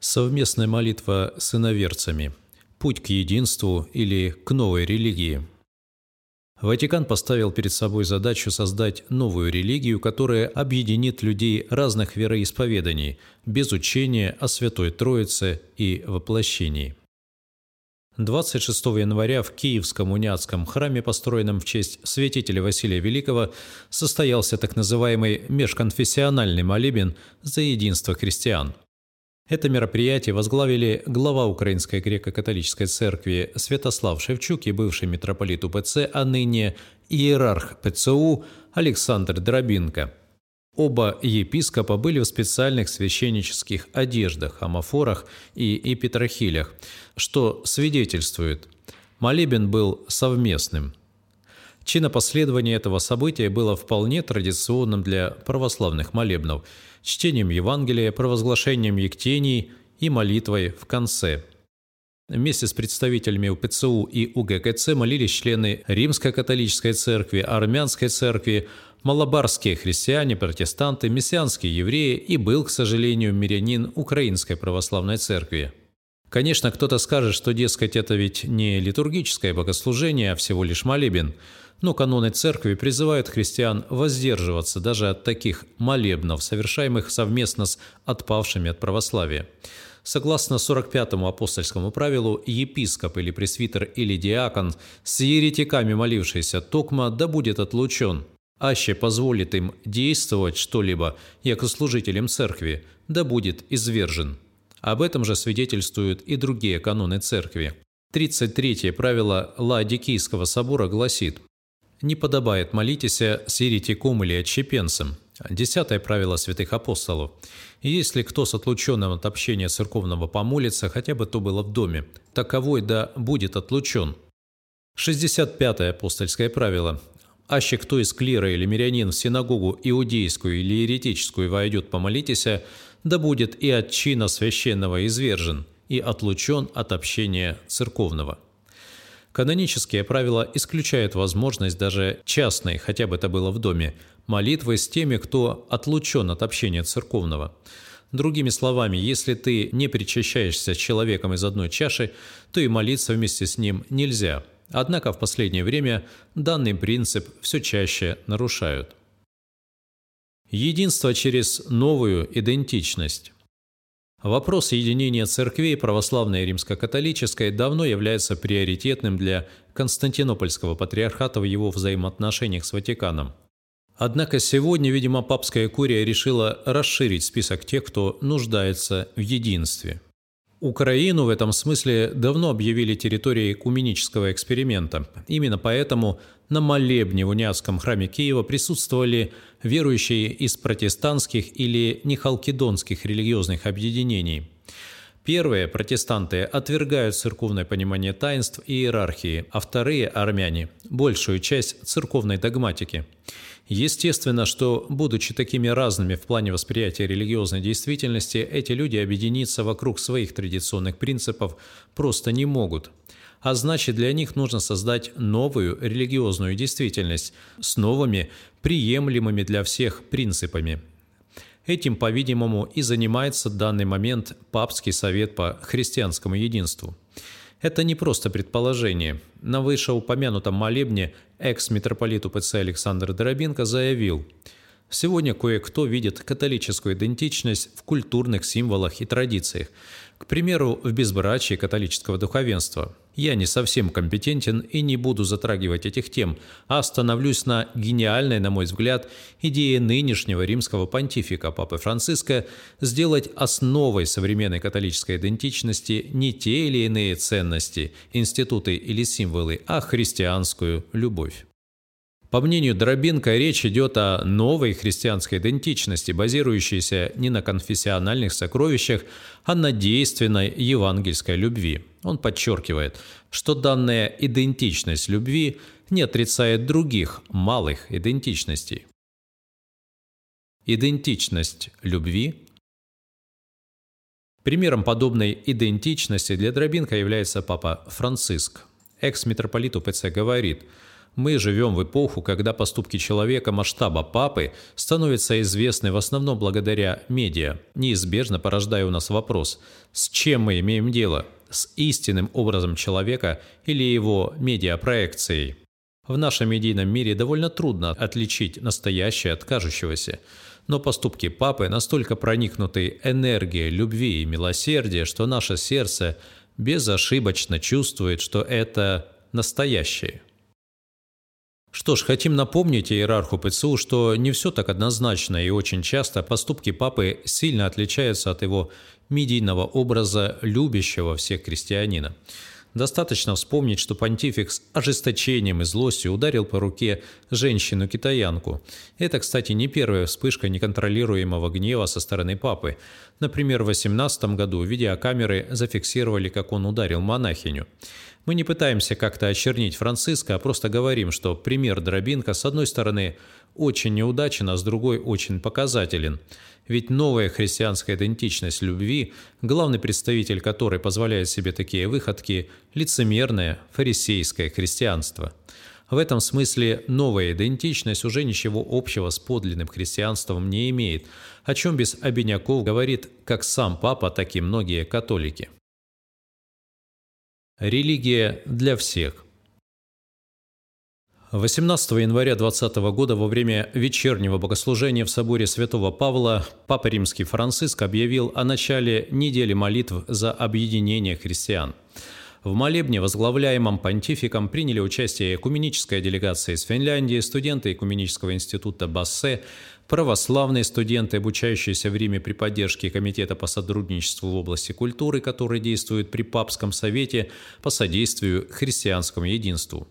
Совместная молитва с иноверцами. Путь к единству или к новой религии. Ватикан поставил перед собой задачу создать новую религию, которая объединит людей разных вероисповеданий, без учения о Святой Троице и воплощении. 26 января в Киевском униатском храме, построенном в честь святителя Василия Великого, состоялся так называемый межконфессиональный молебен за единство христиан – это мероприятие возглавили глава Украинской греко-католической церкви Святослав Шевчук и бывший митрополит УПЦ, а ныне иерарх ПЦУ Александр Дробинко. Оба епископа были в специальных священнических одеждах, амофорах и эпитрахилях, что свидетельствует, молебен был совместным – Чинопоследование этого события было вполне традиционным для православных молебнов – чтением Евангелия, провозглашением Ектений и молитвой в конце. Вместе с представителями УПЦУ и УГКЦ молились члены Римской католической церкви, Армянской церкви, малабарские христиане, протестанты, мессианские евреи и был, к сожалению, мирянин Украинской православной церкви. Конечно, кто-то скажет, что, дескать, это ведь не литургическое богослужение, а всего лишь молебен – но каноны церкви призывают христиан воздерживаться даже от таких молебнов, совершаемых совместно с отпавшими от православия. Согласно 45-му апостольскому правилу, епископ или пресвитер или диакон с еретиками молившийся токма да будет отлучен, аще позволит им действовать что-либо, яко служителям церкви, да будет извержен. Об этом же свидетельствуют и другие каноны церкви. 33-е правило Ладикийского собора гласит не подобает молитесь с еретиком или отщепенцем. Десятое правило святых апостолов. Если кто с отлученным от общения церковного помолится, хотя бы то было в доме, таковой да будет отлучен. 65-е апостольское правило. Аще кто из клира или мирянин в синагогу иудейскую или еретическую войдет помолитесь, да будет и от чина священного извержен, и отлучен от общения церковного. Канонические правила исключают возможность даже частной, хотя бы это было в доме, молитвы с теми, кто отлучен от общения церковного. Другими словами, если ты не причащаешься человеком из одной чаши, то и молиться вместе с ним нельзя. Однако в последнее время данный принцип все чаще нарушают. Единство через новую идентичность. Вопрос единения церквей православной и римско-католической давно является приоритетным для Константинопольского патриархата в его взаимоотношениях с Ватиканом. Однако сегодня, видимо, папская курия решила расширить список тех, кто нуждается в единстве – Украину в этом смысле давно объявили территорией куменического эксперимента. Именно поэтому на молебне в униатском храме Киева присутствовали верующие из протестантских или нехалкидонских религиозных объединений. Первые, протестанты, отвергают церковное понимание таинств и иерархии, а вторые, армяне, большую часть церковной догматики – Естественно, что, будучи такими разными в плане восприятия религиозной действительности, эти люди объединиться вокруг своих традиционных принципов просто не могут. А значит, для них нужно создать новую религиозную действительность с новыми, приемлемыми для всех принципами. Этим, по-видимому, и занимается в данный момент Папский совет по христианскому единству – это не просто предположение. На вышеупомянутом молебне экс-митрополит УПЦ Александр Доробенко заявил – Сегодня кое-кто видит католическую идентичность в культурных символах и традициях, к примеру, в безбрачии католического духовенства. Я не совсем компетентен и не буду затрагивать этих тем, а остановлюсь на гениальной, на мой взгляд, идее нынешнего римского понтифика Папы Франциска сделать основой современной католической идентичности не те или иные ценности, институты или символы, а христианскую любовь. По мнению Дробинка, речь идет о новой христианской идентичности, базирующейся не на конфессиональных сокровищах, а на действенной евангельской любви. Он подчеркивает, что данная идентичность любви не отрицает других малых идентичностей. Идентичность любви Примером подобной идентичности для Дробинка является папа Франциск. Экс-митрополит УПЦ говорит – Мы живем в эпоху, когда поступки человека масштаба папы становятся известны в основном благодаря медиа, неизбежно порождая у нас вопрос, с чем мы имеем дело, с истинным образом человека или его медиапроекцией. В нашем медийном мире довольно трудно отличить настоящее от кажущегося, но поступки папы настолько проникнуты энергией любви и милосердия, что наше сердце безошибочно чувствует, что это настоящее. Что ж, хотим напомнить иерарху ПЦУ, что не все так однозначно и очень часто поступки папы сильно отличаются от его медийного образа любящего всех крестьянина. Достаточно вспомнить, что понтифик с ожесточением и злостью ударил по руке женщину-китаянку. Это, кстати, не первая вспышка неконтролируемого гнева со стороны папы. Например, в 18 году видеокамеры зафиксировали, как он ударил монахиню. Мы не пытаемся как-то очернить Франциска, а просто говорим, что пример Дробинка, с одной стороны, очень неудачен, а с другой очень показателен. Ведь новая христианская идентичность любви, главный представитель которой позволяет себе такие выходки, лицемерное фарисейское христианство. В этом смысле новая идентичность уже ничего общего с подлинным христианством не имеет, о чем без обиняков говорит как сам папа, так и многие католики. Религия для всех – 18 января 2020 года во время вечернего богослужения в соборе Святого Павла Папа Римский Франциск объявил о начале недели молитв за объединение христиан. В молебне, возглавляемом понтификом, приняли участие экуменическая делегация из Финляндии, студенты Экуменического института Бассе, православные студенты, обучающиеся в Риме при поддержке Комитета по сотрудничеству в области культуры, который действует при Папском Совете по содействию христианскому единству.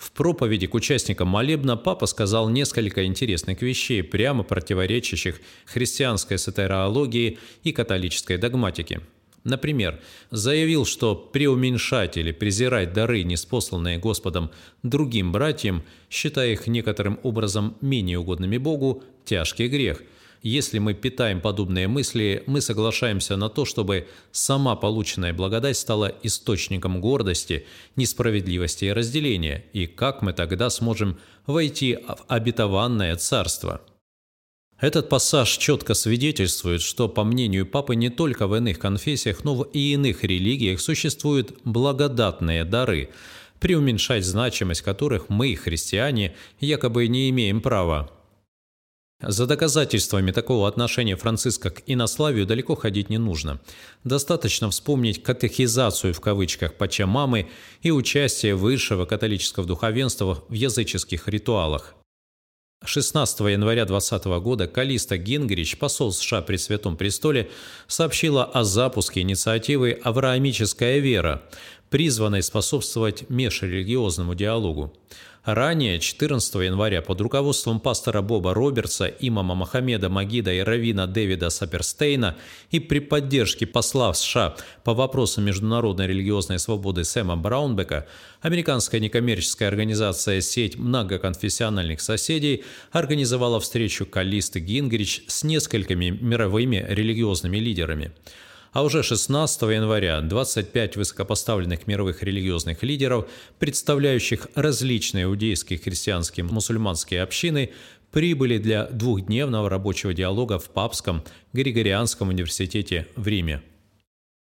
В проповеди к участникам молебна папа сказал несколько интересных вещей, прямо противоречащих христианской сатерологии и католической догматике. Например, заявил, что преуменьшать или презирать дары, неспосланные Господом другим братьям, считая их некоторым образом менее угодными Богу, тяжкий грех – если мы питаем подобные мысли, мы соглашаемся на то, чтобы сама полученная благодать стала источником гордости, несправедливости и разделения, и как мы тогда сможем войти в обетованное царство. Этот пассаж четко свидетельствует, что, по мнению Папы, не только в иных конфессиях, но и иных религиях существуют благодатные дары, преуменьшать значимость которых мы, христиане, якобы не имеем права. За доказательствами такого отношения Франциска к инославию далеко ходить не нужно. Достаточно вспомнить катехизацию в кавычках Пачамамы и участие высшего католического духовенства в языческих ритуалах. 16 января 2020 года Калиста Гингрич, посол США при Святом Престоле, сообщила о запуске инициативы «Авраамическая вера», призванной способствовать межрелигиозному диалогу. Ранее, 14 января, под руководством пастора Боба Робертса, имама Мохаммеда Магида и равина Дэвида Саперстейна и при поддержке посла США по вопросам международной религиозной свободы Сэма Браунбека, американская некоммерческая организация «Сеть многоконфессиональных соседей» организовала встречу Калисты Гингрич с несколькими мировыми религиозными лидерами. А уже 16 января 25 высокопоставленных мировых религиозных лидеров, представляющих различные иудейские, христианские, мусульманские общины, прибыли для двухдневного рабочего диалога в Папском Григорианском университете в Риме.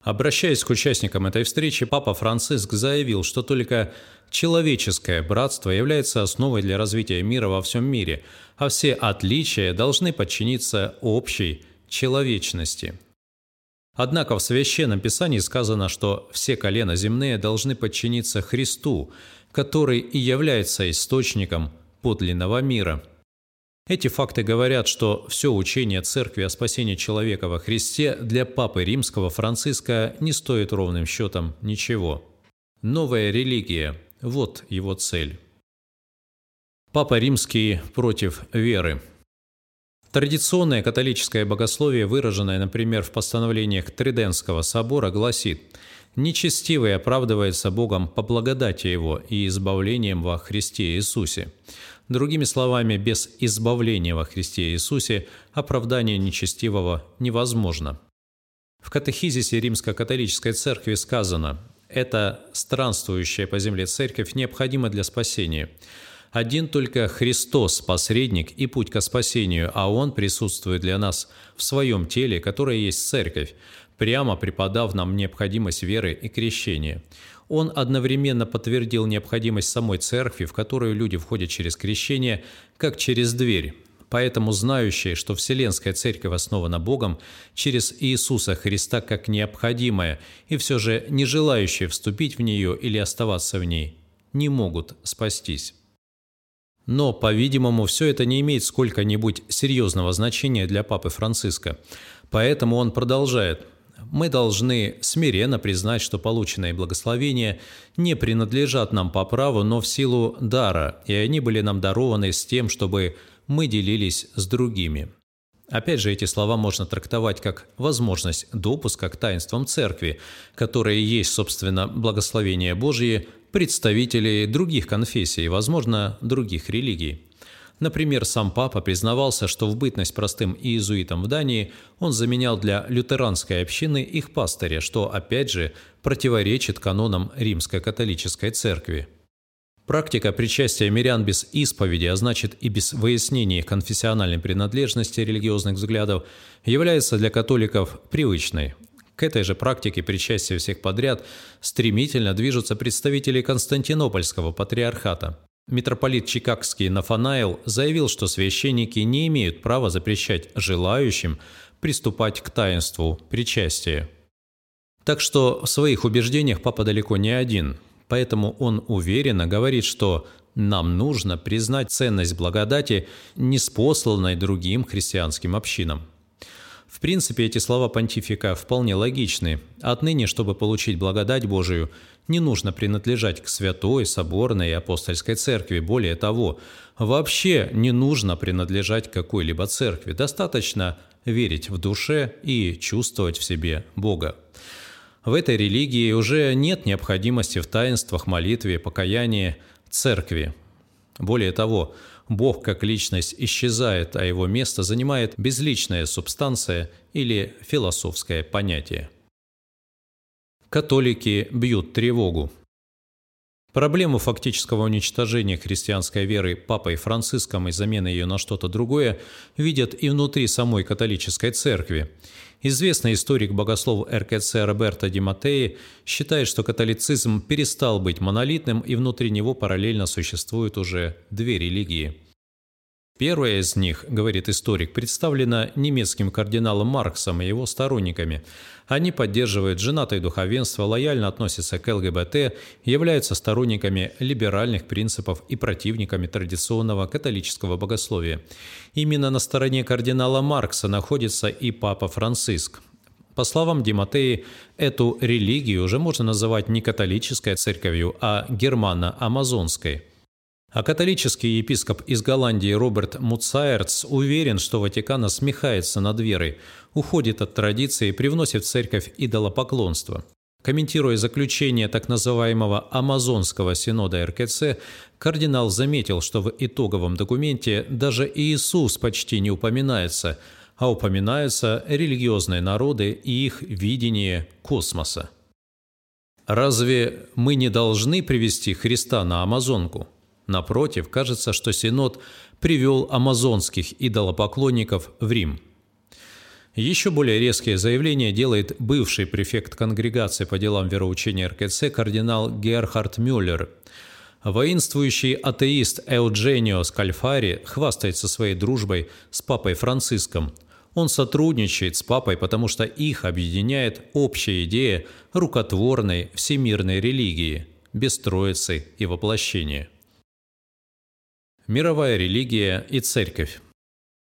Обращаясь к участникам этой встречи, Папа Франциск заявил, что только человеческое братство является основой для развития мира во всем мире, а все отличия должны подчиниться общей человечности – Однако в Священном Писании сказано, что все колена земные должны подчиниться Христу, который и является источником подлинного мира. Эти факты говорят, что все учение Церкви о спасении человека во Христе для Папы Римского Франциска не стоит ровным счетом ничего. Новая религия – вот его цель. Папа Римский против веры – Традиционное католическое богословие, выраженное, например, в постановлениях Триденского собора, гласит «Нечестивый оправдывается Богом по благодати Его и избавлением во Христе Иисусе». Другими словами, без избавления во Христе Иисусе оправдание нечестивого невозможно. В катехизисе Римско-католической церкви сказано эта странствующая по земле церковь необходима для спасения. Один только Христос – посредник и путь ко спасению, а Он присутствует для нас в Своем теле, которое есть церковь, прямо преподав нам необходимость веры и крещения. Он одновременно подтвердил необходимость самой церкви, в которую люди входят через крещение, как через дверь, Поэтому знающие, что Вселенская Церковь основана Богом через Иисуса Христа как необходимое, и все же не желающие вступить в нее или оставаться в ней, не могут спастись. Но, по-видимому, все это не имеет сколько-нибудь серьезного значения для Папы Франциска. Поэтому он продолжает. Мы должны смиренно признать, что полученные благословения не принадлежат нам по праву, но в силу дара, и они были нам дарованы с тем, чтобы мы делились с другими. Опять же, эти слова можно трактовать как возможность допуска к таинствам Церкви, которые есть, собственно, благословение Божие представителей других конфессий, возможно, других религий. Например, сам папа признавался, что в бытность простым иезуитом в Дании он заменял для лютеранской общины их пастыря, что, опять же, противоречит канонам Римской католической церкви. Практика причастия мирян без исповеди, а значит и без выяснения конфессиональной принадлежности религиозных взглядов, является для католиков привычной. К этой же практике причастия всех подряд стремительно движутся представители Константинопольского патриархата. Митрополит Чикагский Нафанаил заявил, что священники не имеют права запрещать желающим приступать к таинству причастия. Так что в своих убеждениях папа далеко не один. Поэтому он уверенно говорит, что нам нужно признать ценность благодати, неспосланной другим христианским общинам. В принципе, эти слова понтифика вполне логичны. Отныне, чтобы получить благодать Божию, не нужно принадлежать к святой, соборной и апостольской церкви. Более того, вообще не нужно принадлежать какой-либо церкви. Достаточно верить в душе и чувствовать в себе Бога. В этой религии уже нет необходимости в таинствах, молитве, покаянии, церкви. Более того, Бог как личность исчезает, а его место занимает безличная субстанция или философское понятие. Католики бьют тревогу. Проблему фактического уничтожения христианской веры Папой Франциском и замены ее на что-то другое видят и внутри самой католической церкви – Известный историк-богослов РКЦ Роберто Ди Матеи считает, что католицизм перестал быть монолитным, и внутри него параллельно существуют уже две религии – Первая из них, говорит историк, представлена немецким кардиналом Марксом и его сторонниками. Они поддерживают женатое духовенство, лояльно относятся к ЛГБТ, являются сторонниками либеральных принципов и противниками традиционного католического богословия. Именно на стороне кардинала Маркса находится и папа Франциск. По словам Диматеи, эту религию уже можно называть не католической церковью, а германо-амазонской – а католический епископ из Голландии Роберт Муцаерц уверен, что Ватикан насмехается над верой, уходит от традиции и привносит в церковь идолопоклонство. Комментируя заключение так называемого Амазонского синода РКЦ, кардинал заметил, что в итоговом документе даже Иисус почти не упоминается, а упоминаются религиозные народы и их видение космоса. Разве мы не должны привести Христа на Амазонку? Напротив, кажется, что Синод привел амазонских идолопоклонников в Рим. Еще более резкие заявления делает бывший префект конгрегации по делам вероучения РКЦ кардинал Герхард Мюллер. Воинствующий атеист Эудженио Скальфари хвастается своей дружбой с папой Франциском. Он сотрудничает с папой, потому что их объединяет общая идея рукотворной всемирной религии, без троицы и воплощения мировая религия и церковь.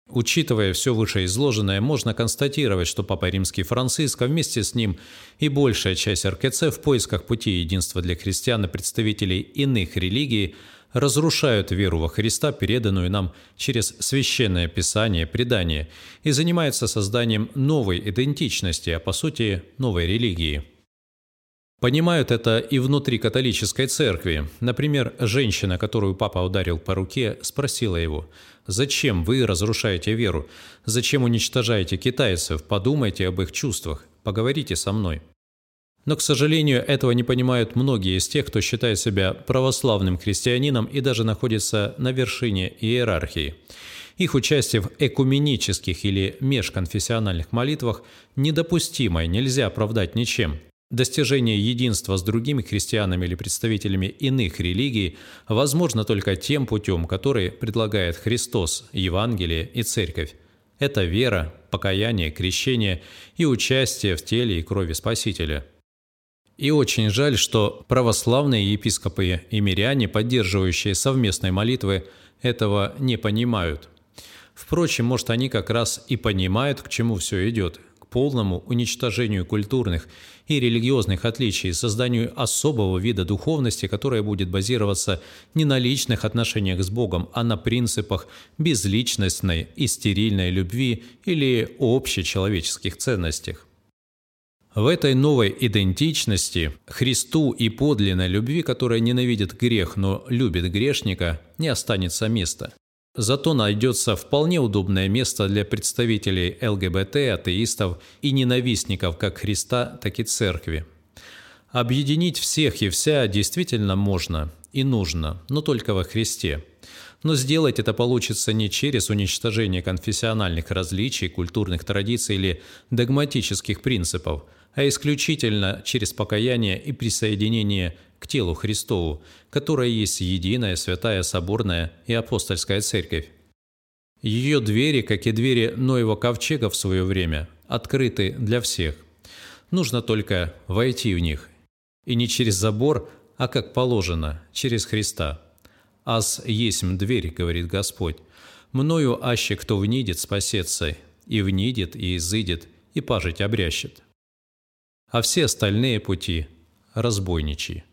Учитывая все вышеизложенное, можно констатировать, что Папа Римский Франциск, а вместе с ним и большая часть РКЦ в поисках пути единства для христиан и представителей иных религий разрушают веру во Христа, переданную нам через священное писание, предание, и занимаются созданием новой идентичности, а по сути новой религии – Понимают это и внутри католической церкви. Например, женщина, которую папа ударил по руке, спросила его, «Зачем вы разрушаете веру? Зачем уничтожаете китайцев? Подумайте об их чувствах. Поговорите со мной». Но, к сожалению, этого не понимают многие из тех, кто считает себя православным христианином и даже находится на вершине иерархии. Их участие в экуменических или межконфессиональных молитвах недопустимо и нельзя оправдать ничем. Достижение единства с другими христианами или представителями иных религий возможно только тем путем, который предлагает Христос, Евангелие и Церковь. Это вера, покаяние, крещение и участие в теле и крови Спасителя. И очень жаль, что православные епископы и миряне, поддерживающие совместные молитвы, этого не понимают. Впрочем, может, они как раз и понимают, к чему все идет, полному уничтожению культурных и религиозных отличий, созданию особого вида духовности, которая будет базироваться не на личных отношениях с Богом, а на принципах безличностной и стерильной любви или общечеловеческих ценностях. В этой новой идентичности Христу и подлинной любви, которая ненавидит грех, но любит грешника, не останется места. Зато найдется вполне удобное место для представителей ЛГБТ, атеистов и ненавистников как Христа, так и Церкви. Объединить всех и вся действительно можно и нужно, но только во Христе. Но сделать это получится не через уничтожение конфессиональных различий, культурных традиций или догматических принципов, а исключительно через покаяние и присоединение к телу Христову, которое есть единая, святая, соборная и апостольская церковь. Ее двери, как и двери Ноева ковчега в свое время, открыты для всех. Нужно только войти в них. И не через забор, а как положено, через Христа. «Аз есмь дверь», — говорит Господь. «Мною аще кто внидит, спасется, и внидит, и изыдет, и пажить обрящет». А все остальные пути разбойничьи.